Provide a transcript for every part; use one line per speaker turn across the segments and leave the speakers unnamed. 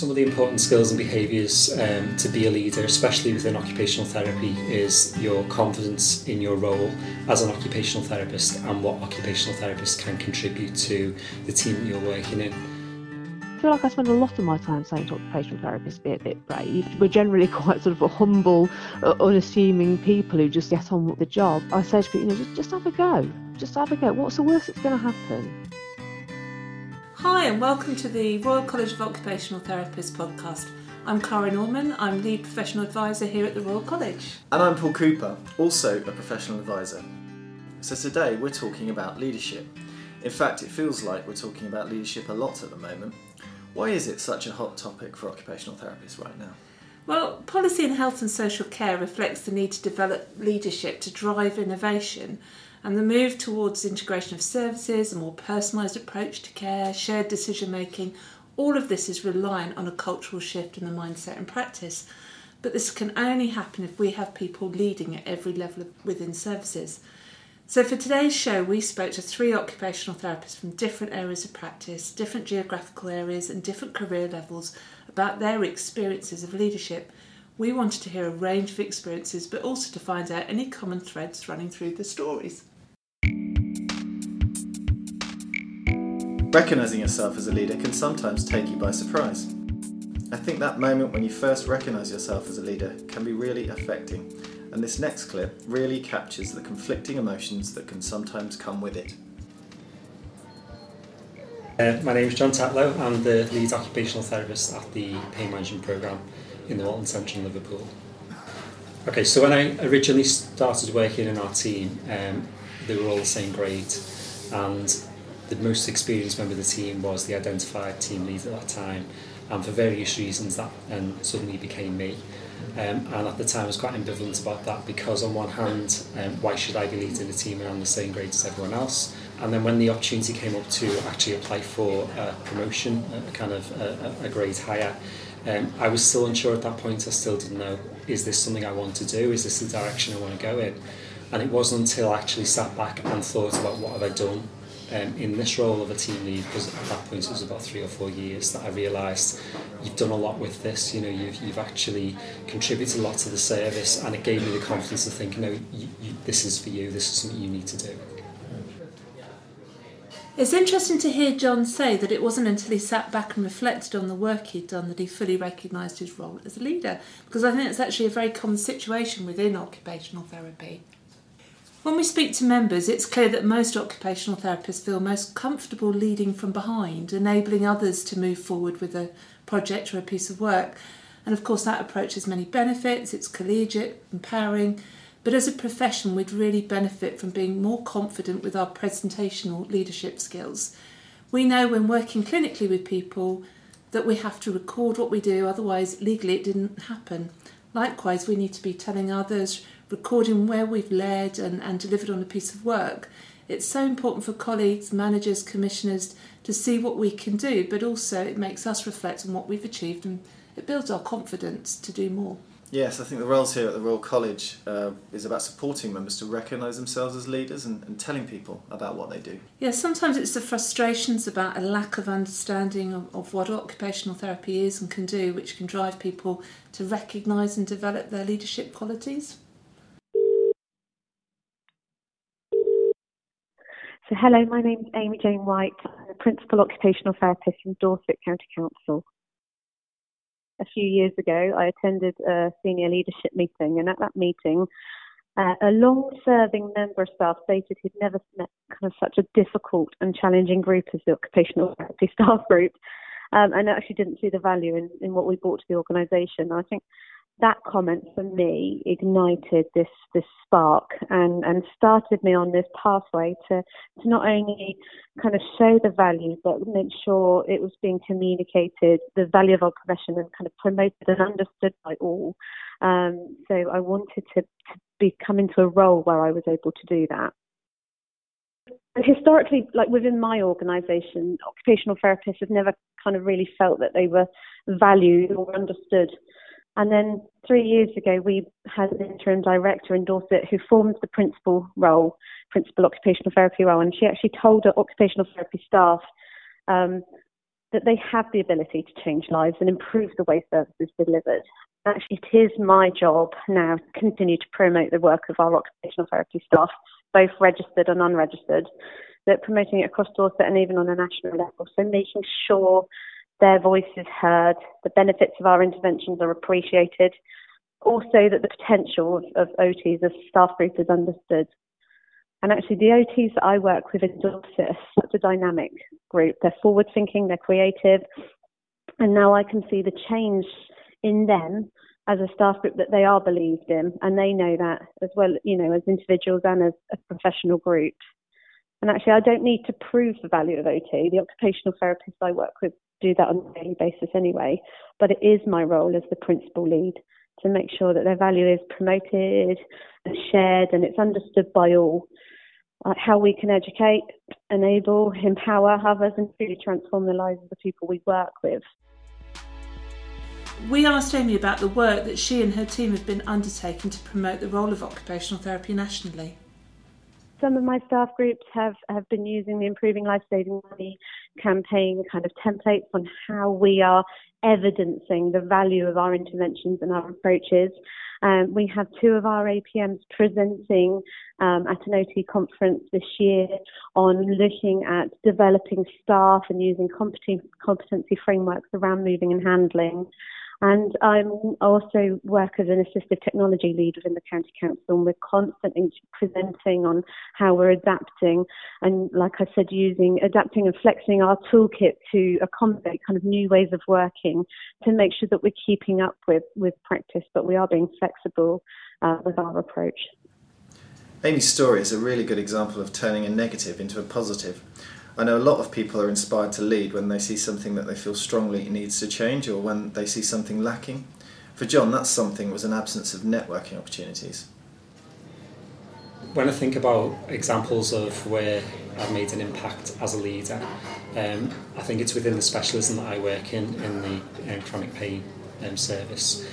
some of the important skills and behaviours um, to be a leader, especially within occupational therapy, is your confidence in your role as an occupational therapist and what occupational therapists can contribute to the team that you're working in.
I feel like I spend a lot of my time saying to occupational therapists, be a bit brave. We're generally quite sort of a humble, uh, unassuming people who just get on with the job. I say to people, you know, just, just have a go. Just have a go. What's the worst that's going to happen?
Hi, and welcome to the Royal College of Occupational Therapists podcast. I'm Karin Orman, I'm lead professional advisor here at the Royal College.
And I'm Paul Cooper, also a professional advisor. So today we're talking about leadership. In fact, it feels like we're talking about leadership a lot at the moment. Why is it such a hot topic for occupational therapists right now?
Well, policy in health and social care reflects the need to develop leadership to drive innovation and the move towards integration of services, a more personalised approach to care, shared decision making, all of this is reliant on a cultural shift in the mindset and practice. But this can only happen if we have people leading at every level within services. So, for today's show, we spoke to three occupational therapists from different areas of practice, different geographical areas, and different career levels about their experiences of leadership. We wanted to hear a range of experiences, but also to find out any common threads running through the stories.
Recognising yourself as a leader can sometimes take you by surprise. I think that moment when you first recognise yourself as a leader can be really affecting, and this next clip really captures the conflicting emotions that can sometimes come with it.
Uh, my name is John Tetlow. I'm the lead occupational therapist at the pain management programme in the Walton Centre in Liverpool. Okay, so when I originally started working in our team, um, they were all the same grade, and the most experienced member of the team was the identified team lead at that time and for various reasons that um, suddenly became me. Um, and at the time I was quite ambivalent about that because on one hand um, why should I be leading a team around the same grade as everyone else? And then when the opportunity came up to actually apply for a promotion a kind of a, a grade higher um, I was still unsure at that point. I still didn't know is this something I want to do? Is this the direction I want to go in? And it wasn't until I actually sat back and thought about what have I done um, in this role of a team lead, because at that point it was about three or four years that I realised you've done a lot with this. You know, you've you've actually contributed a lot to the service, and it gave me the confidence to think, no, you, you, this is for you. This is something you need to do.
It's interesting to hear John say that it wasn't until he sat back and reflected on the work he'd done that he fully recognised his role as a leader, because I think it's actually a very common situation within occupational therapy. When we speak to members, it's clear that most occupational therapists feel most comfortable leading from behind, enabling others to move forward with a project or a piece of work. And of course, that approach has many benefits, it's collegiate, empowering, but as a profession, we'd really benefit from being more confident with our presentational leadership skills. We know when working clinically with people that we have to record what we do, otherwise, legally, it didn't happen. Likewise, we need to be telling others, recording where we've led and, and delivered on a piece of work. It's so important for colleagues, managers, commissioners to see what we can do, but also it makes us reflect on what we've achieved and it builds our confidence to do more.
Yes, I think the roles here at the Royal College uh, is about supporting members to recognise themselves as leaders and, and, telling people about what they do.
Yeah, sometimes it's the frustrations about a lack of understanding of, of what occupational therapy is and can do, which can drive people to recognise and develop their leadership qualities.
So, hello, my name is Amy Jane White. I'm a principal occupational therapist from Dorset County Council. A few years ago, I attended a senior leadership meeting, and at that meeting, uh, a long serving member of staff stated he'd never met kind of such a difficult and challenging group as the occupational therapy staff group, um, and actually didn't see the value in, in what we brought to the organisation. I think that comment for me ignited this this spark and and started me on this pathway to to not only kind of show the value but make sure it was being communicated the value of our profession and kind of promoted and understood by all. Um, so I wanted to, to be come into a role where I was able to do that. And historically, like within my organisation, occupational therapists have never kind of really felt that they were valued or understood and then three years ago, we had an interim director in Dorset who formed the principal role, principal occupational therapy role, and she actually told her occupational therapy staff, um, that they have the ability to change lives and improve the way services is delivered. Actually, it is my job now to continue to promote the work of our occupational therapy staff, both registered and unregistered, that promoting it across Dorset and even on a national level. So making sure their voice is heard, the benefits of our interventions are appreciated, also that the potential of, of OTs as staff group is understood. And actually, the OTs that I work with in Dorset are such a dynamic group. They're forward thinking, they're creative, and now I can see the change in them as a staff group that they are believed in, and they know that as well, you know, as individuals and as a professional group. And actually, I don't need to prove the value of OT. The occupational therapists I work with do that on a daily basis anyway. But it is my role as the principal lead to make sure that their value is promoted and shared and it's understood by all. Uh, how we can educate, enable, empower others, and really transform the lives of the people we work with.
We asked Amy about the work that she and her team have been undertaking to promote the role of occupational therapy nationally.
Some of my staff groups have, have been using the Improving Life Saving Money campaign kind of templates on how we are evidencing the value of our interventions and our approaches. Um, we have two of our APMs presenting um, at an OT conference this year on looking at developing staff and using competency frameworks around moving and handling. And I also work as an assistive technology lead within the county council, and we're constantly presenting on how we're adapting and, like I said, using adapting and flexing our toolkit to accommodate kind of new ways of working to make sure that we're keeping up with with practice, but we are being flexible uh, with our approach.
Amy's story is a really good example of turning a negative into a positive. I know a lot of people are inspired to lead when they see something that they feel strongly needs to change or when they see something lacking. For John, that something was an absence of networking opportunities.
When I think about examples of where I've made an impact as a leader, um, I think it's within the specialism that I work in, in the um, chronic pain um, service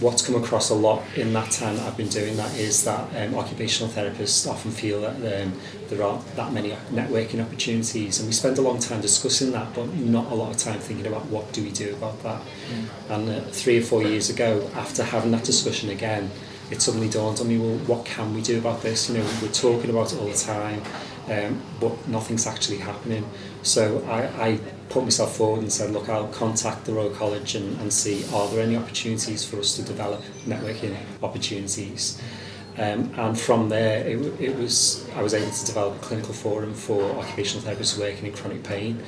what's come across a lot in that time that I've been doing that is that um, occupational therapists often feel that um, there aren't that many networking opportunities. And we spend a long time discussing that but not a lot of time thinking about what do we do about that. Mm. and uh, three or four years ago after having that discussion again it suddenly dawned on me well what can we do about this? You know we're talking about it all the time um, but nothing's actually happening. So I, I put myself forward and said, look, I'll contact the Royal College and, and see are there any opportunities for us to develop networking opportunities. Um, and from there, it, it was I was able to develop a clinical forum for occupational therapists working in chronic pain.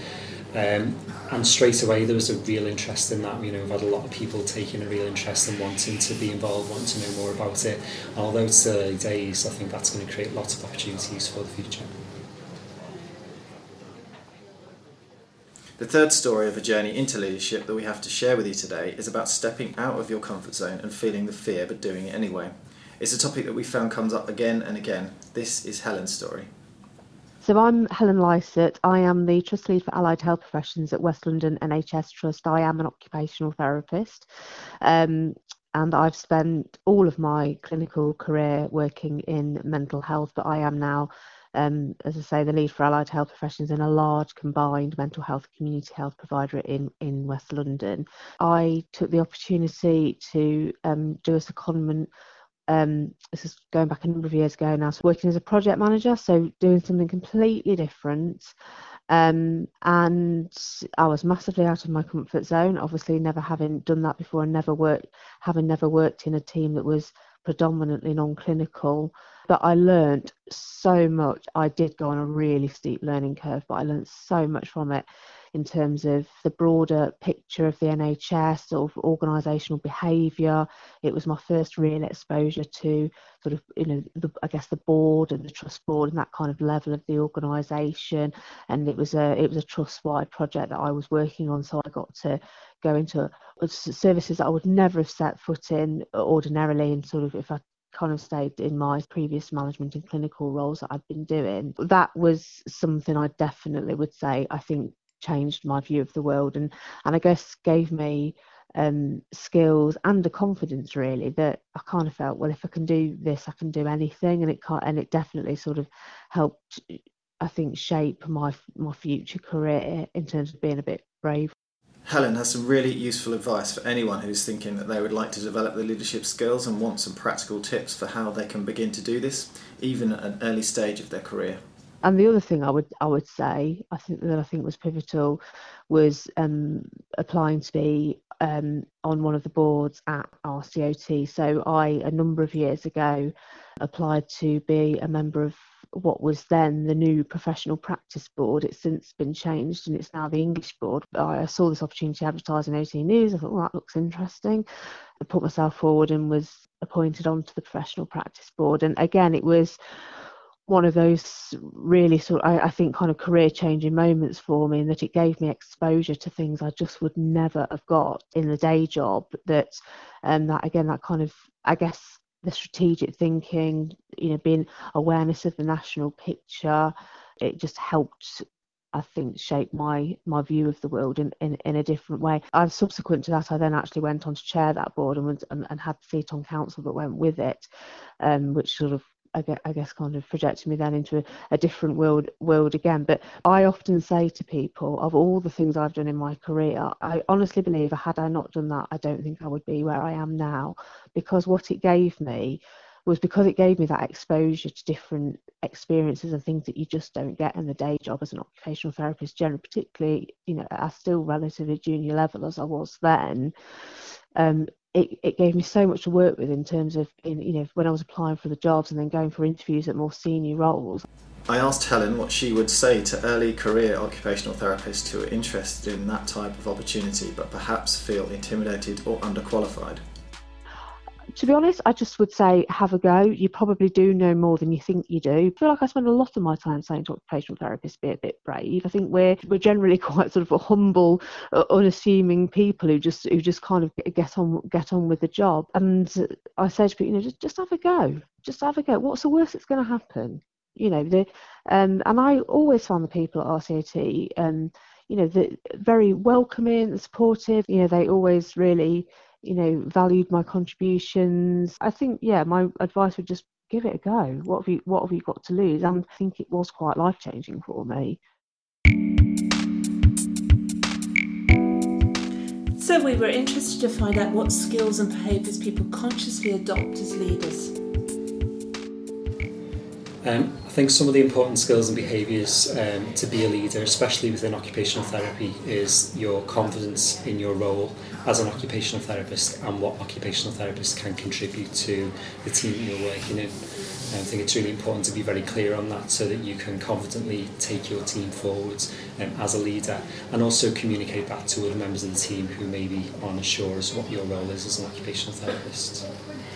Um, and straight away there was a real interest in that. You know, we've had a lot of people taking a real interest in wanting to be involved, wanting to know more about it. And although it's early days, I think that's going to create lots of opportunities for the future.
The third story of a journey into leadership that we have to share with you today is about stepping out of your comfort zone and feeling the fear but doing it anyway. It's a topic that we found comes up again and again. This is Helen's story.
So I'm Helen Lycett. I am the Trust Lead for Allied Health Professions at West London NHS Trust. I am an occupational therapist. Um, and I've spent all of my clinical career working in mental health, but I am now um, as I say, the lead for allied health professions in a large combined mental health community health provider in, in West London. I took the opportunity to um, do a secondment. Um, this is going back a number of years ago now, so working as a project manager, so doing something completely different. Um, and I was massively out of my comfort zone. Obviously, never having done that before, and never worked, having never worked in a team that was predominantly non-clinical but I learned so much. I did go on a really steep learning curve, but I learned so much from it in terms of the broader picture of the NHS, sort of organisational behaviour. It was my first real exposure to sort of, you know, the, I guess the board and the trust board and that kind of level of the organisation. And it was a it was a trust-wide project that I was working on, so I got to go into services that I would never have set foot in ordinarily, and sort of if I kind of stayed in my previous management and clinical roles that I'd been doing. That was something I definitely would say I think changed my view of the world and and I guess gave me um, skills and a confidence really that I kind of felt well if I can do this I can do anything and it can't, and it definitely sort of helped I think shape my my future career in terms of being a bit brave.
Helen has some really useful advice for anyone who's thinking that they would like to develop their leadership skills and want some practical tips for how they can begin to do this, even at an early stage of their career.
And the other thing I would I would say I think that I think was pivotal was um, applying to be um, on one of the boards at RCOT. So I a number of years ago applied to be a member of what was then the new professional practice board. It's since been changed and it's now the English board. But I saw this opportunity advertised in OT News. I thought, well, that looks interesting. I put myself forward and was appointed onto the professional practice board. And again, it was one of those really sort of, I, I think kind of career changing moments for me in that it gave me exposure to things I just would never have got in the day job that and um, that again that kind of I guess the strategic thinking, you know, being awareness of the national picture, it just helped I think shape my my view of the world in, in, in a different way. And subsequent to that, I then actually went on to chair that board and, and, and had the seat on council that went with it, um, which sort of I guess kind of projected me then into a, a, different world world again. But I often say to people, of all the things I've done in my career, I honestly believe had I not done that, I don't think I would be where I am now, because what it gave me was because it gave me that exposure to different experiences and things that you just don't get in the day job as an occupational therapist generally particularly you know at still relatively junior level as i was then um, it, it gave me so much to work with in terms of in, you know when I was applying for the jobs and then going for interviews at more senior roles.
I asked Helen what she would say to early career occupational therapists who are interested in that type of opportunity but perhaps feel intimidated or underqualified
to be honest, I just would say have a go. You probably do know more than you think you do. I feel like I spend a lot of my time saying to occupational therapists, be a bit brave. I think we're we're generally quite sort of a humble, uh, unassuming people who just who just kind of get on get on with the job. And I say to people, you know, just just have a go. Just have a go. What's the worst that's going to happen? You know, the um, and I always find the people at RCOT, um, you know, the very welcoming, supportive. You know, they always really you know, valued my contributions. I think, yeah, my advice would just give it a go. What have you What have you got to lose? And I think it was quite life changing for me.
So we were interested to find out what skills and behaviours people consciously adopt as leaders.
Um, I think some of the important skills and behaviours um, to be a leader, especially within occupational therapy, is your confidence in your role as an occupational therapist and what occupational therapists can contribute to the team you're working in. I think it's really important to be very clear on that so that you can confidently take your team forwards um, as a leader and also communicate that to other members of the team who maybe aren't sure as what your role is as an occupational therapist.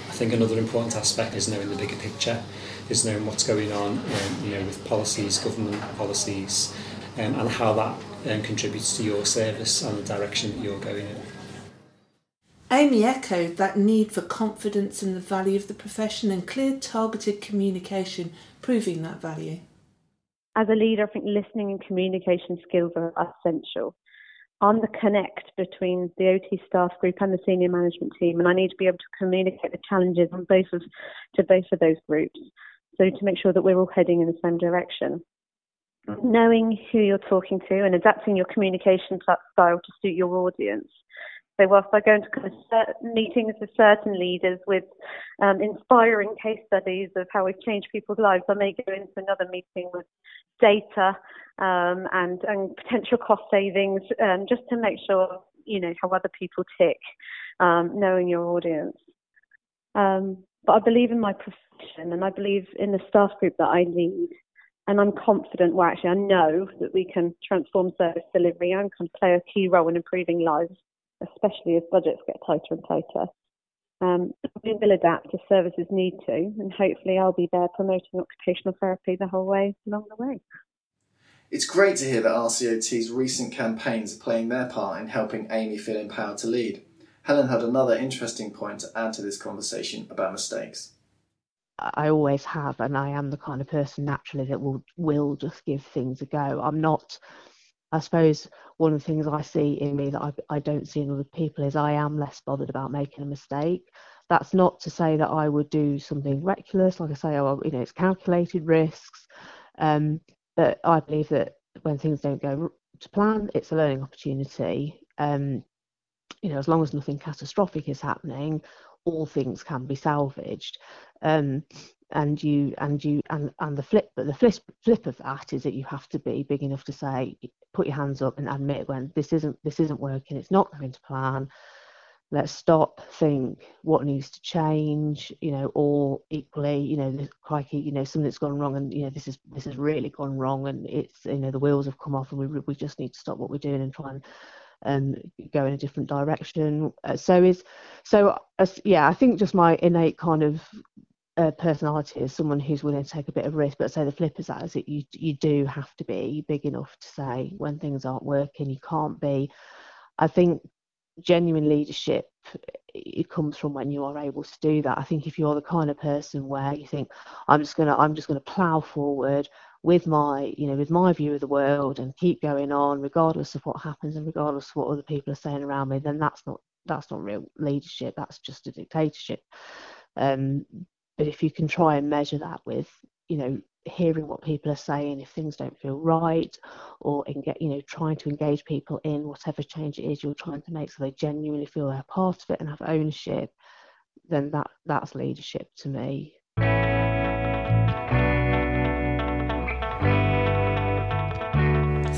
I think another important aspect is knowing the bigger picture is knowing what's going on um, you know, with policies, government policies, um, and how that um, contributes to your service and the direction that you're going in.
Amy echoed that need for confidence in the value of the profession and clear targeted communication proving that value.
As a leader, I think listening and communication skills are essential. I'm the connect between the OT staff group and the senior management team, and I need to be able to communicate the challenges on both of, to both of those groups. So to make sure that we're all heading in the same direction. Knowing who you're talking to and adapting your communication style to suit your audience. So whilst I go into kind of meetings with certain leaders with um, inspiring case studies of how we've changed people's lives, I may go into another meeting with data um, and, and potential cost savings, um, just to make sure you know how other people tick, um, knowing your audience. Um, but I believe in my profession and I believe in the staff group that I lead. And I'm confident, well, actually, I know that we can transform service delivery and can play a key role in improving lives, especially as budgets get tighter and tighter. Um, we will adapt as services need to, and hopefully, I'll be there promoting occupational therapy the whole way along the way.
It's great to hear that RCOT's recent campaigns are playing their part in helping Amy feel empowered to lead. Helen had another interesting point to add to this conversation about mistakes.
I always have, and I am the kind of person naturally that will will just give things a go. I'm not. I suppose one of the things I see in me that I, I don't see in other people is I am less bothered about making a mistake. That's not to say that I would do something reckless, like I say, oh, you know, it's calculated risks. Um, but I believe that when things don't go to plan. It's a learning opportunity. Um, you know, as long as nothing catastrophic is happening, all things can be salvaged. Um, and you and you and and the flip but the flip flip of that is that you have to be big enough to say put your hands up and admit when this isn't this isn't working it's not going to plan let's stop think what needs to change you know or equally you know crikey you know something's gone wrong and you know this is this has really gone wrong and it's you know the wheels have come off and we, we just need to stop what we're doing and try and um, go in a different direction. Uh, so is so uh, yeah i think just my innate kind of uh, personality is someone who's willing to take a bit of risk but say the flip is that is that you you do have to be big enough to say when things aren't working you can't be. I think genuine leadership it comes from when you are able to do that. I think if you're the kind of person where you think i'm just going to i'm just going to plow forward with my you know with my view of the world and keep going on regardless of what happens and regardless of what other people are saying around me then that's not that's not real leadership that's just a dictatorship. Um, but if you can try and measure that with you know hearing what people are saying if things don't feel right or in get you know trying to engage people in whatever change it is you're trying to make so they genuinely feel they're part of it and have ownership then that that's leadership to me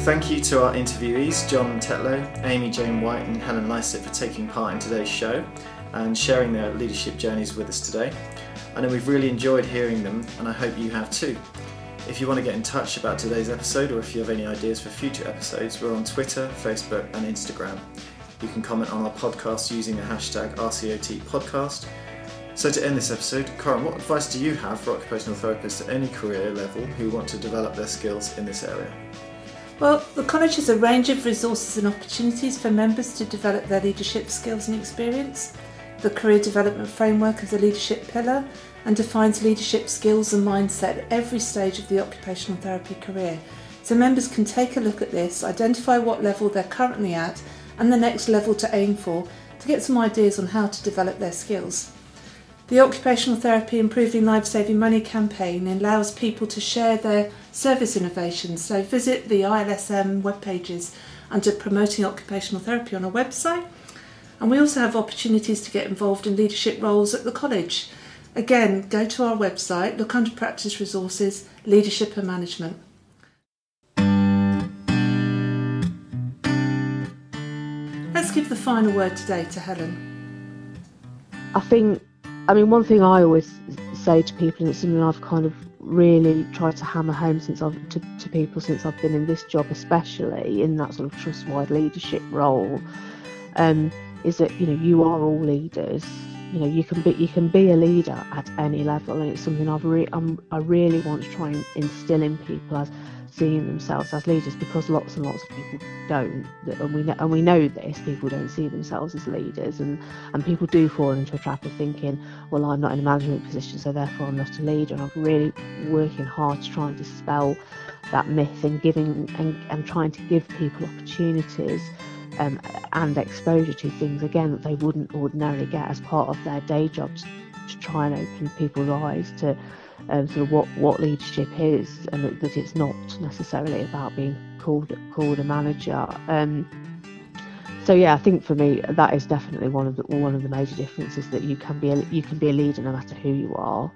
Thank you to our interviewees, John Tetlow, Amy Jane White, and Helen Lycett, for taking part in today's show and sharing their leadership journeys with us today. I know we've really enjoyed hearing them, and I hope you have too. If you want to get in touch about today's episode or if you have any ideas for future episodes, we're on Twitter, Facebook, and Instagram. You can comment on our podcast using the hashtag RCOT podcast. So, to end this episode, Karin, what advice do you have for occupational therapists at any career level who want to develop their skills in this area?
Well, the college has a range of resources and opportunities for members to develop their leadership skills and experience. The Career Development Framework is a leadership pillar and defines leadership skills and mindset at every stage of the occupational therapy career. So members can take a look at this, identify what level they're currently at and the next level to aim for to get some ideas on how to develop their skills. The Occupational Therapy Improving Life Saving Money campaign allows people to share their service innovations. So visit the ILSM web pages under Promoting Occupational Therapy on our website. And we also have opportunities to get involved in leadership roles at the college. Again, go to our website, look under Practice Resources, Leadership and Management. Let's give the final word today to Helen.
I think, I mean, one thing I always say to people, and it's something I've kind of really tried to hammer home since I've to, to people since I've been in this job, especially in that sort of trust-wide leadership role, um, is that you know you are all leaders. You know you can be you can be a leader at any level and it's something I've re- I'm, I really want to try and instill in people as seeing themselves as leaders because lots and lots of people don't and we know, and we know this people don't see themselves as leaders and and people do fall into a trap of thinking well I'm not in a management position so therefore I'm not a leader and I'm really working hard to try and dispel that myth and giving and, and trying to give people opportunities um, and exposure to things again that they wouldn't ordinarily get as part of their day jobs to try and open people's eyes to um, sort of what, what leadership is and that, it's not necessarily about being called called a manager. Um, so yeah, I think for me that is definitely one of the one of the major differences that you can be a, you can be a leader no matter who you are.